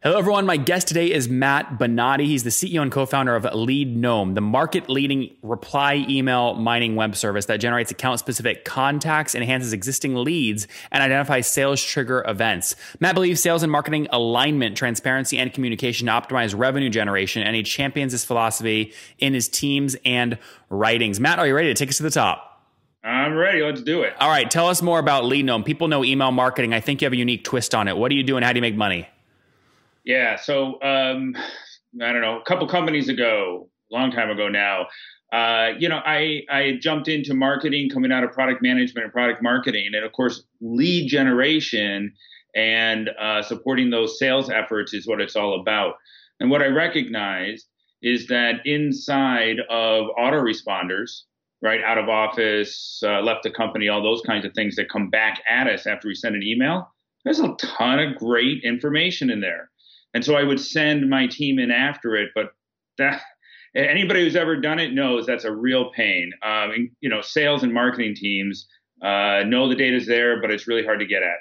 Hello, everyone. My guest today is Matt Bonatti. He's the CEO and co founder of LeadGnome, the market leading reply email mining web service that generates account specific contacts, enhances existing leads, and identifies sales trigger events. Matt believes sales and marketing alignment, transparency, and communication to optimize revenue generation, and he champions this philosophy in his teams and writings. Matt, are you ready to take us to the top? I'm ready. Let's do it. All right. Tell us more about LeadGnome. People know email marketing. I think you have a unique twist on it. What do you do and how do you make money? Yeah. So um, I don't know, a couple companies ago, long time ago now, uh, you know, I I jumped into marketing coming out of product management and product marketing, and of course, lead generation and uh, supporting those sales efforts is what it's all about. And what I recognize is that inside of autoresponders, right, out of office, uh, left the company, all those kinds of things that come back at us after we send an email, there's a ton of great information in there. And so I would send my team in after it, but that anybody who's ever done it knows that's a real pain. Um, and, you know, sales and marketing teams uh, know the data's there, but it's really hard to get at.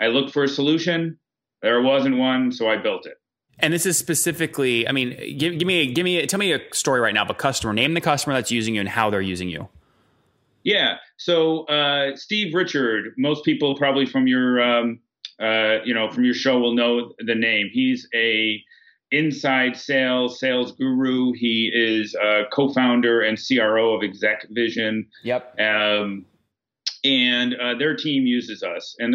I looked for a solution. There wasn't one, so I built it. And this is specifically, I mean, give, give me, give me, tell me a story right now of a customer. Name the customer that's using you and how they're using you. Yeah. So uh, Steve Richard, most people probably from your um, uh, you know, from your show will know the name. He's a inside sales sales guru. He is a co-founder and CRO of Exec Vision. Yep. Um, and uh, their team uses us, and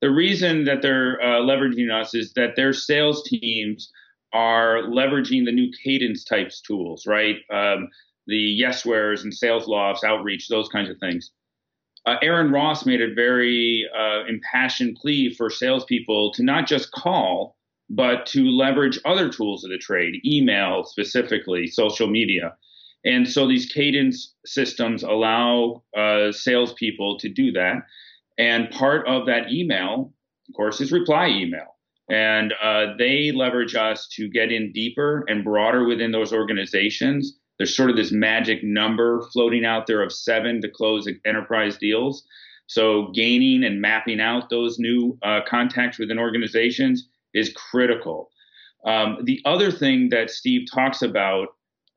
the reason that they're uh, leveraging us is that their sales teams are leveraging the new cadence types tools, right? Um, the Yeswares and Saleslofts, outreach, those kinds of things uh, Aaron Ross made a very uh, impassioned plea for salespeople to not just call, but to leverage other tools of the trade, email specifically, social media. And so these cadence systems allow uh, salespeople to do that. And part of that email, of course, is reply email. And uh, they leverage us to get in deeper and broader within those organizations there's sort of this magic number floating out there of seven to close enterprise deals. So gaining and mapping out those new uh, contacts within organizations is critical. Um, the other thing that Steve talks about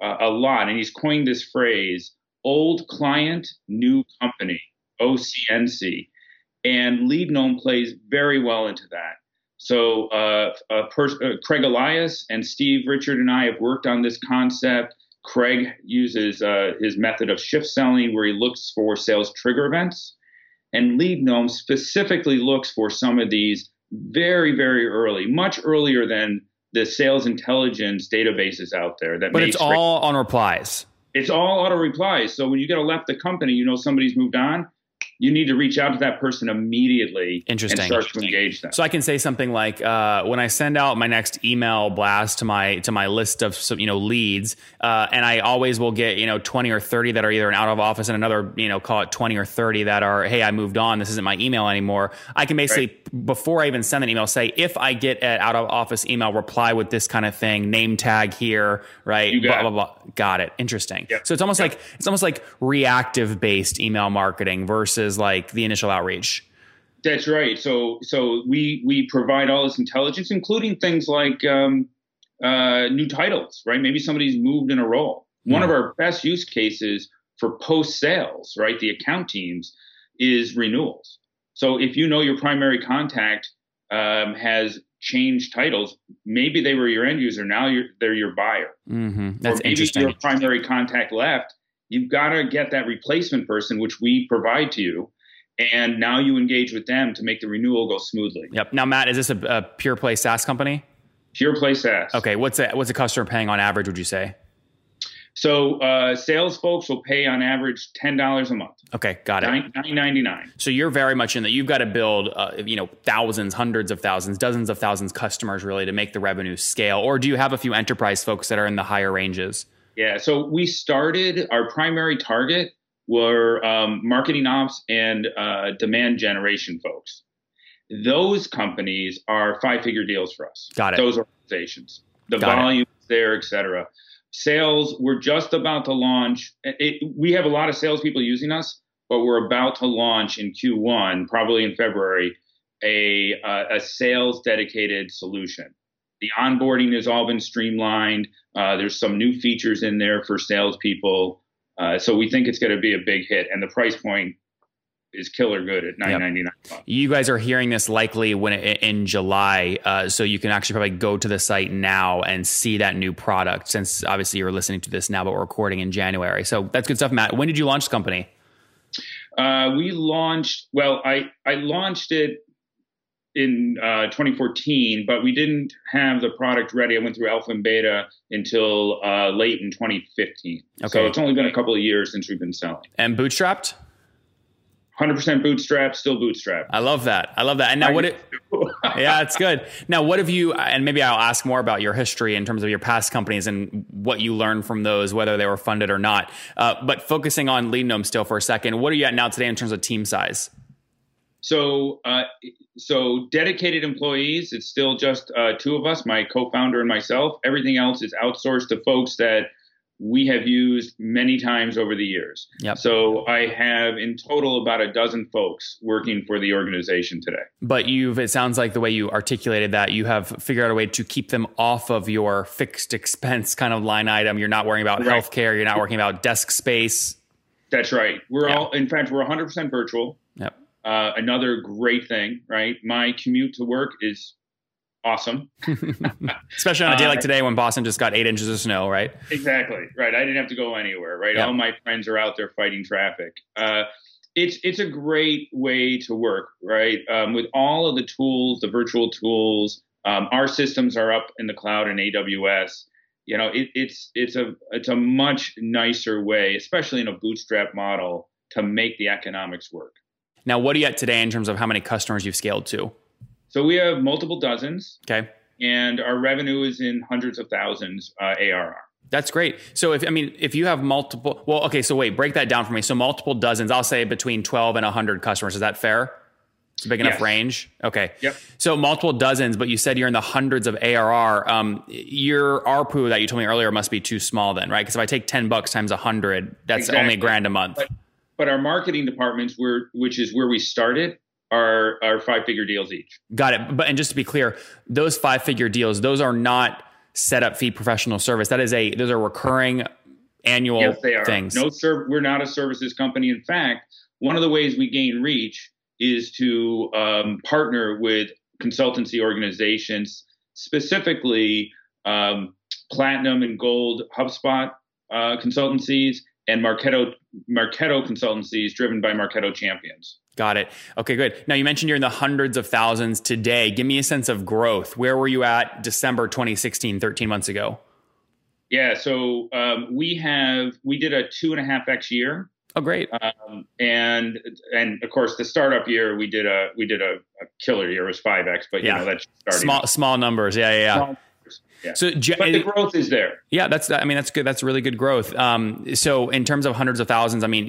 uh, a lot, and he's coined this phrase old client, new company, OCNC. And LeadGnome plays very well into that. So uh, uh, Craig Elias and Steve Richard and I have worked on this concept Craig uses uh, his method of shift selling where he looks for sales trigger events. And LeadGnome specifically looks for some of these very, very early, much earlier than the sales intelligence databases out there. That but it's all on replies. It's all auto replies. So when you get a left the company, you know somebody's moved on you need to reach out to that person immediately Interesting. and start to engage them. So I can say something like, uh, when I send out my next email blast to my to my list of some, you know leads, uh, and I always will get you know twenty or thirty that are either an out of office and another you know call it twenty or thirty that are hey I moved on this isn't my email anymore. I can basically right. Before I even send an email say if I get an out of office email reply with this kind of thing name tag here right you got blah blah blah got it interesting. Yep. So it's almost yep. like it's almost like reactive based email marketing versus like the initial outreach. That's right. So so we we provide all this intelligence, including things like um, uh, new titles, right? Maybe somebody's moved in a role. Mm. One of our best use cases for post sales, right? The account teams is renewals. So if you know your primary contact um, has changed titles, maybe they were your end user, now they're your buyer. Mm-hmm. That's or maybe your primary contact left. You've got to get that replacement person, which we provide to you and now you engage with them to make the renewal go smoothly. Yep. Now, Matt, is this a, a pure play SaaS company? Pure play SaaS. Okay. What's a, what's a customer paying on average? Would you say? So uh, sales folks will pay on average ten dollars a month. Okay, got it. Nine ninety nine. So you're very much in that. You've got to build, uh, you know, thousands, hundreds of thousands, dozens of thousands customers really to make the revenue scale. Or do you have a few enterprise folks that are in the higher ranges? Yeah. So we started. Our primary target were um, marketing ops and uh, demand generation folks. Those companies are five figure deals for us. Got it. Those organizations, the Got volume there, et cetera. Sales, we're just about to launch. It, we have a lot of salespeople using us, but we're about to launch in Q1, probably in February, a, uh, a sales dedicated solution. The onboarding has all been streamlined. Uh, there's some new features in there for salespeople. Uh, so we think it's going to be a big hit, and the price point is killer good at nine ninety nine. Yep. You guys are hearing this likely when it, in July, uh, so you can actually probably go to the site now and see that new product. Since obviously you're listening to this now, but we're recording in January, so that's good stuff. Matt, when did you launch the company? Uh, we launched. Well, I I launched it in uh, 2014, but we didn't have the product ready. I went through alpha and beta until uh, late in 2015. Okay. So it's only been a couple of years since we've been selling. And bootstrapped? 100% bootstrap, still bootstrap. I love that. I love that. And now, what it, yeah, it's good. Now, what have you, and maybe I'll ask more about your history in terms of your past companies and what you learned from those, whether they were funded or not. Uh, but focusing on LeadGnome still for a second, what are you at now today in terms of team size? So, uh, so dedicated employees, it's still just uh, two of us, my co-founder and myself. Everything else is outsourced to folks that we have used many times over the years. Yep. So I have in total about a dozen folks working for the organization today. But you've, it sounds like the way you articulated that, you have figured out a way to keep them off of your fixed expense kind of line item. You're not worrying about right. healthcare. You're not worrying about desk space. That's right. We're yep. all, in fact, we're 100% virtual. Yep. Uh, another great thing, right? My commute to work is awesome. Especially on a day like today when Boston just got eight inches of snow, right? Exactly. Right. I didn't have to go anywhere, right? Yep. All my friends are out there fighting traffic. Uh, it's it's a great way to work, right? Um, with all of the tools, the virtual tools, um, our systems are up in the cloud in AWS. You know, it, it's it's a it's a much nicer way, especially in a bootstrap model, to make the economics work. Now, what are you at today in terms of how many customers you've scaled to? So we have multiple dozens. Okay. And our revenue is in hundreds of thousands uh, ARR. That's great. So if I mean if you have multiple well okay so wait break that down for me. So multiple dozens I'll say between 12 and 100 customers is that fair? It's a big enough yes. range. Okay. Yep. So multiple dozens, but you said you're in the hundreds of ARR. Um, your ARPU that you told me earlier must be too small then, right? Because if I take 10 bucks times 100, that's exactly. only a grand a month. But, but our marketing departments, were, which is where we started, are are five figure deals each. Got it. But and just to be clear, those five figure deals, those are not setup fee professional service. That is a those are recurring annual yes, they are. things. No, sir, we're not a services company. In fact, one of the ways we gain reach is to um, partner with consultancy organizations, specifically um, platinum and gold HubSpot uh, consultancies and Marketo Marketo consultancies driven by Marketo champions. Got it. Okay, good. Now you mentioned you're in the hundreds of thousands today. Give me a sense of growth. Where were you at December 2016, 13 months ago? Yeah, so um, we have we did a two and a half x year. Oh, great. Um, and and of course the startup year we did a we did a, a killer year it was five x, but you yeah. know that's small small numbers. Yeah, yeah. yeah. Small yeah. So, but the growth is there. Yeah, that's. I mean, that's good. That's really good growth. Um, so, in terms of hundreds of thousands, I mean,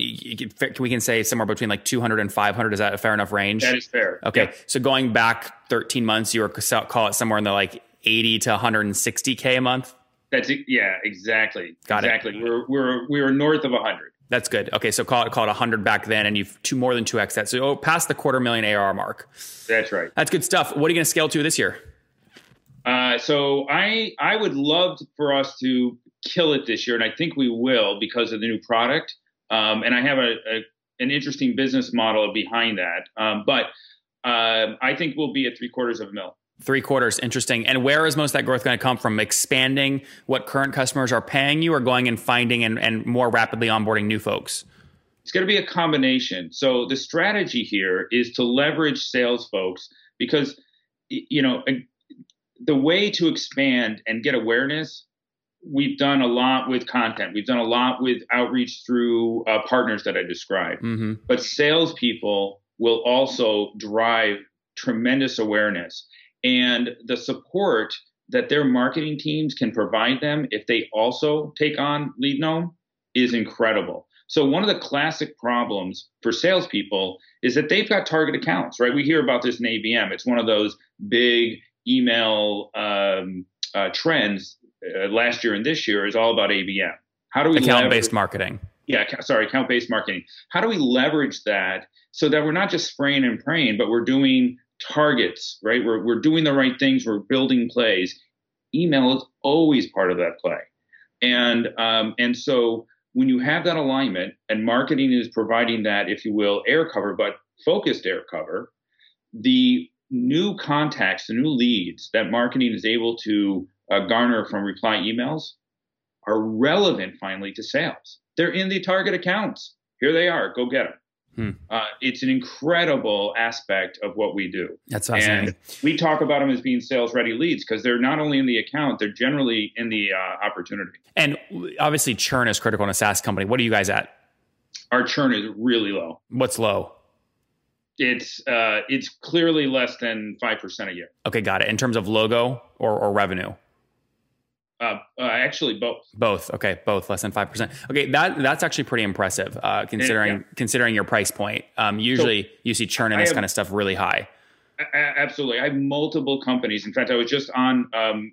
we can say somewhere between like 200 and 500. Is that a fair enough range? That is fair. Okay. Yep. So, going back 13 months, you were call it somewhere in the like 80 to 160k a month. That's yeah, exactly. Got exactly. it. Exactly. We're we're we were north of 100. That's good. Okay, so call it call it 100 back then, and you've two more than two x that. So oh, past the quarter million AR mark. That's right. That's good stuff. What are you going to scale to this year? Uh, so I I would love for us to kill it this year, and I think we will because of the new product. Um, and I have a, a, an interesting business model behind that. Um, but uh, I think we'll be at three quarters of a mil. Three quarters, interesting. And where is most of that growth going to come from? Expanding what current customers are paying you, or going and finding and, and more rapidly onboarding new folks? it's going to be a combination. So the strategy here is to leverage sales folks because you know the way to expand and get awareness we've done a lot with content. We've done a lot with outreach through uh, partners that I described. Mm-hmm. But salespeople will also drive tremendous awareness and the support that their marketing teams can provide them if they also take on LeadGnome is incredible. So one of the classic problems for salespeople is that they've got target accounts, right? We hear about this in ABM. It's one of those big email um, uh, trends uh, last year and this year is all about ABM. How do we account-based marketing? Yeah, sorry, account-based marketing. How do we leverage that so that we're not just spraying and praying, but we're doing targets, right? We're we're doing the right things. We're building plays. Email is always part of that play, and um, and so when you have that alignment and marketing is providing that, if you will, air cover, but focused air cover, the new contacts, the new leads that marketing is able to uh, garner from reply emails are relevant finally to sales. They're in the target accounts. Here they are. Go get them. Hmm. Uh, it's an incredible aspect of what we do. That's fascinating. And we talk about them as being sales ready leads because they're not only in the account, they're generally in the uh, opportunity. And obviously, churn is critical in a SaaS company. What are you guys at? Our churn is really low. What's low? It's uh, it's clearly less than five percent a year. Okay, got it. In terms of logo or, or revenue. Uh, uh, actually, both. Both. Okay, both less than five percent. Okay, that that's actually pretty impressive uh, considering yeah. considering your price point. Um, usually, so you see churn and this have, kind of stuff really high. absolutely, I have multiple companies. In fact, I was just on. Um,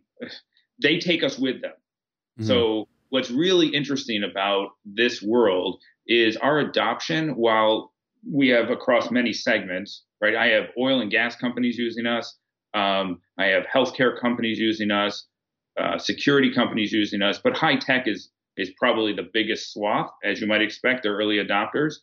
they take us with them. Mm-hmm. So what's really interesting about this world is our adoption. While we have across many segments, right? I have oil and gas companies using us. Um, I have healthcare companies using us. Uh, security companies using us, but high tech is is probably the biggest swath, as you might expect. They're early adopters.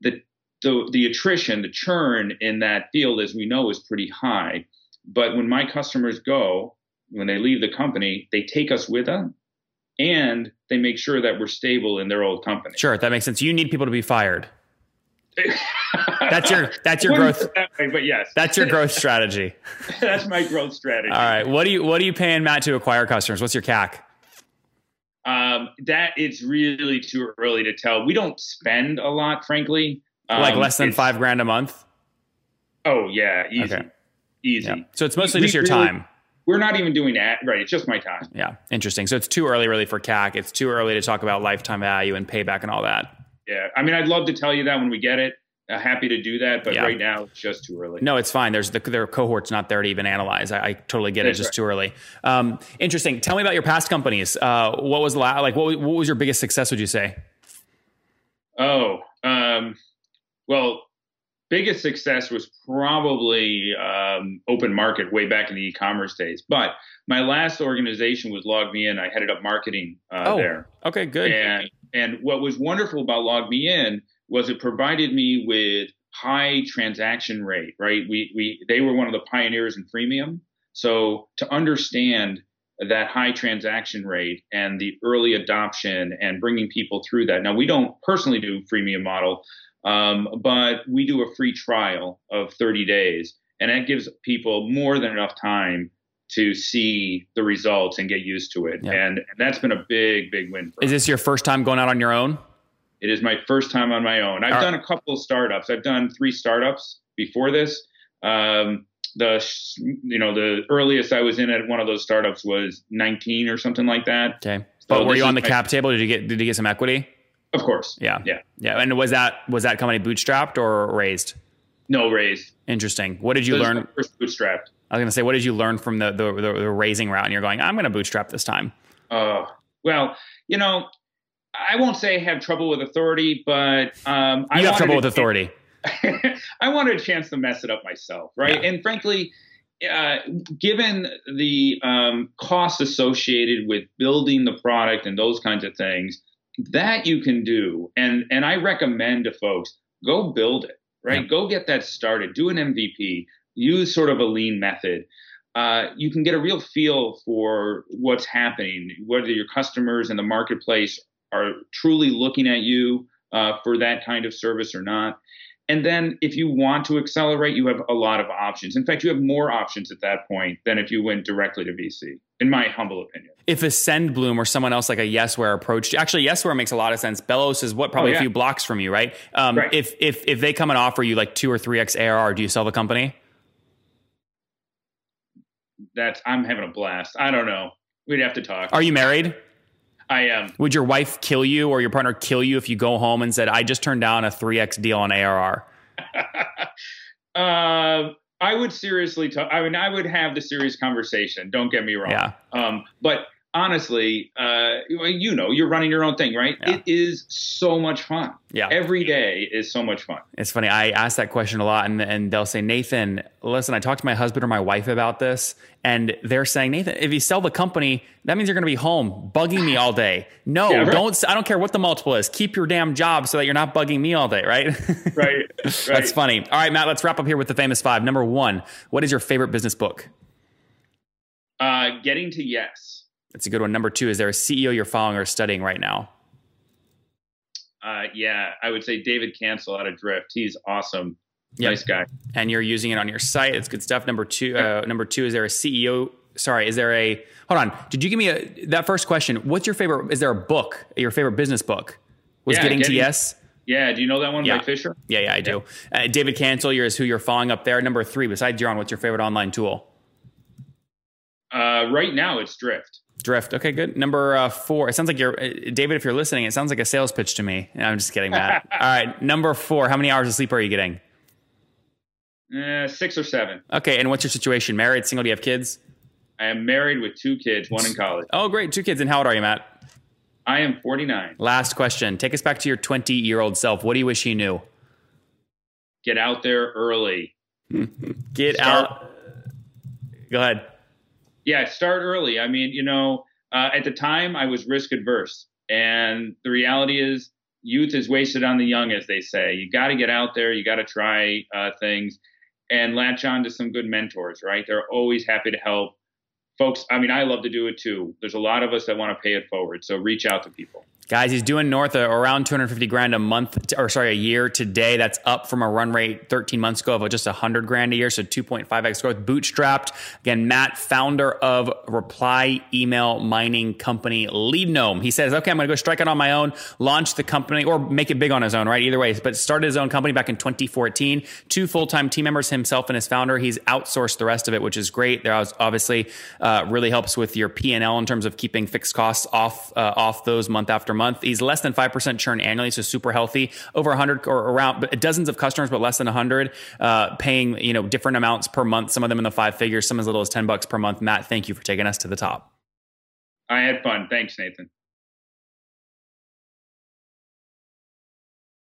The the the attrition, the churn in that field, as we know, is pretty high. But when my customers go, when they leave the company, they take us with them, and they make sure that we're stable in their old company. Sure, that makes sense. You need people to be fired. That's your that's your growth way, but yes. that's your growth strategy. That's my growth strategy. All right what do you what are you paying matt to acquire customers? What's your cac? Um, that it's really too early to tell. We don't spend a lot frankly. Um, like less than five grand a month? Oh yeah easy. Okay. easy. Yeah. so it's mostly we, just your really, time. we're not even doing that. Right it's just my time. Yeah interesting. So it's too early really for cac. It's too early to talk about lifetime value and payback and all that yeah, I mean, I'd love to tell you that when we get it. Uh, happy to do that, but yeah. right now it's just too early. No, it's fine. There's the their cohorts not there to even analyze. I, I totally get That's it. Just right. too early. Um, interesting. Tell me about your past companies. Uh, what was la- like? What, what was your biggest success? Would you say? Oh, um, well, biggest success was probably um, open market way back in the e-commerce days. But my last organization was LogMeIn. I headed up marketing uh, oh, there. Okay, good. And and what was wonderful about LogMeIn was it provided me with high transaction rate, right? We, we, they were one of the pioneers in freemium. So to understand that high transaction rate and the early adoption and bringing people through that. Now we don't personally do freemium model, um, but we do a free trial of 30 days, and that gives people more than enough time to see the results and get used to it. Yeah. And, and, that's been a big, big win. Is this your first time going out on your own? It is my first time on my own. I've All done right. a couple of startups. I've done three startups before this. Um, the you know the earliest I was in at one of those startups was 19 or something like that. Okay. So but were you on the cap table? Did you get did you get some equity? Of course. Yeah. Yeah. Yeah. And was that was that company bootstrapped or raised? No, raised. Interesting. What did you so learn? First bootstrapped. I was going to say, what did you learn from the, the, the, the raising route? And you're going, I'm going to bootstrap this time. Uh, well, you know, I won't say I have trouble with authority, but um, you I have trouble with authority. I wanted a chance to mess it up myself, right? Yeah. And frankly, uh, given the um, costs associated with building the product and those kinds of things, that you can do, and and I recommend to folks go build it, right? Yeah. Go get that started. Do an MVP. Use sort of a lean method. Uh, you can get a real feel for what's happening, whether your customers in the marketplace are truly looking at you uh, for that kind of service or not. And then if you want to accelerate, you have a lot of options. In fact, you have more options at that point than if you went directly to VC, in my humble opinion. If Ascendbloom or someone else like a Yesware approached, actually Yesware makes a lot of sense. Bellows is what probably oh, yeah. a few blocks from you, right? Um, right? If if if they come and offer you like two or three x ARR, do you sell the company? That's I'm having a blast. I don't know. We'd have to talk. Are you married? I am. Would your wife kill you or your partner kill you if you go home and said, "I just turned down a three x deal on ARR"? uh, I would seriously talk. I mean, I would have the serious conversation. Don't get me wrong. Yeah. Um, but honestly, uh, you know, you're running your own thing, right? Yeah. It is so much fun. Yeah. Every day is so much fun. It's funny. I ask that question a lot, and, and they'll say, Nathan, listen, I talked to my husband or my wife about this, and they're saying, Nathan, if you sell the company, that means you're going to be home bugging me all day. No, yeah, right. don't. I don't care what the multiple is. Keep your damn job so that you're not bugging me all day, right? right. right. That's funny. All right, Matt, let's wrap up here with the famous five. Number one, what is your favorite business book? Uh, getting to yes. That's a good one. Number two, is there a CEO you're following or studying right now? Uh, yeah, I would say David Cancel out of Drift. He's awesome. Yep. Nice guy. And you're using it on your site. It's good stuff. Number two, uh, number two, is there a CEO? Sorry, is there a? Hold on. Did you give me a that first question? What's your favorite? Is there a book? Your favorite business book? Was yeah, getting, getting to yes. Yeah, do you know that one yeah. by Fisher? Yeah, yeah, I do. Uh, David Cancel, is who you're following up there. Number three, besides your own, what's your favorite online tool? Uh, right now, it's Drift. Drift. Okay, good. Number uh, four. It sounds like you're, uh, David, if you're listening, it sounds like a sales pitch to me. I'm just kidding, Matt. All right. Number four. How many hours of sleep are you getting? Uh, six or seven. Okay. And what's your situation? Married, single? Do you have kids? I am married with two kids, one in college. Oh, great. Two kids. And how old are you, Matt? I am 49. Last question. Take us back to your 20 year old self. What do you wish you knew? Get out there early. Get Start. out. Go ahead yeah, start early. I mean, you know, uh, at the time I was risk adverse, and the reality is youth is wasted on the young, as they say. You got to get out there. You got to try uh, things and latch on to some good mentors. Right? They're always happy to help folks. I mean, I love to do it too. There's a lot of us that want to pay it forward. So reach out to people. Guys, he's doing north of around 250 grand a month, or sorry, a year today. That's up from a run rate 13 months ago of just 100 grand a year, so 2.5x growth. Bootstrapped. Again, Matt, founder of Reply Email Mining Company, LeadGnome. He says, okay, I'm going to go strike it on my own, launch the company, or make it big on his own, right? Either way, but started his own company back in 2014. Two full time team members, himself and his founder. He's outsourced the rest of it, which is great. There obviously uh, really helps with your P and L in terms of keeping fixed costs off uh, off those month after month. He's less than 5% churn annually, so super healthy. Over a 100 or around dozens of customers, but less than 100, uh, paying, you know, different amounts per month, some of them in the five figures, some as little as 10 bucks per month. Matt, thank you for taking us to the top. I had fun. Thanks, Nathan.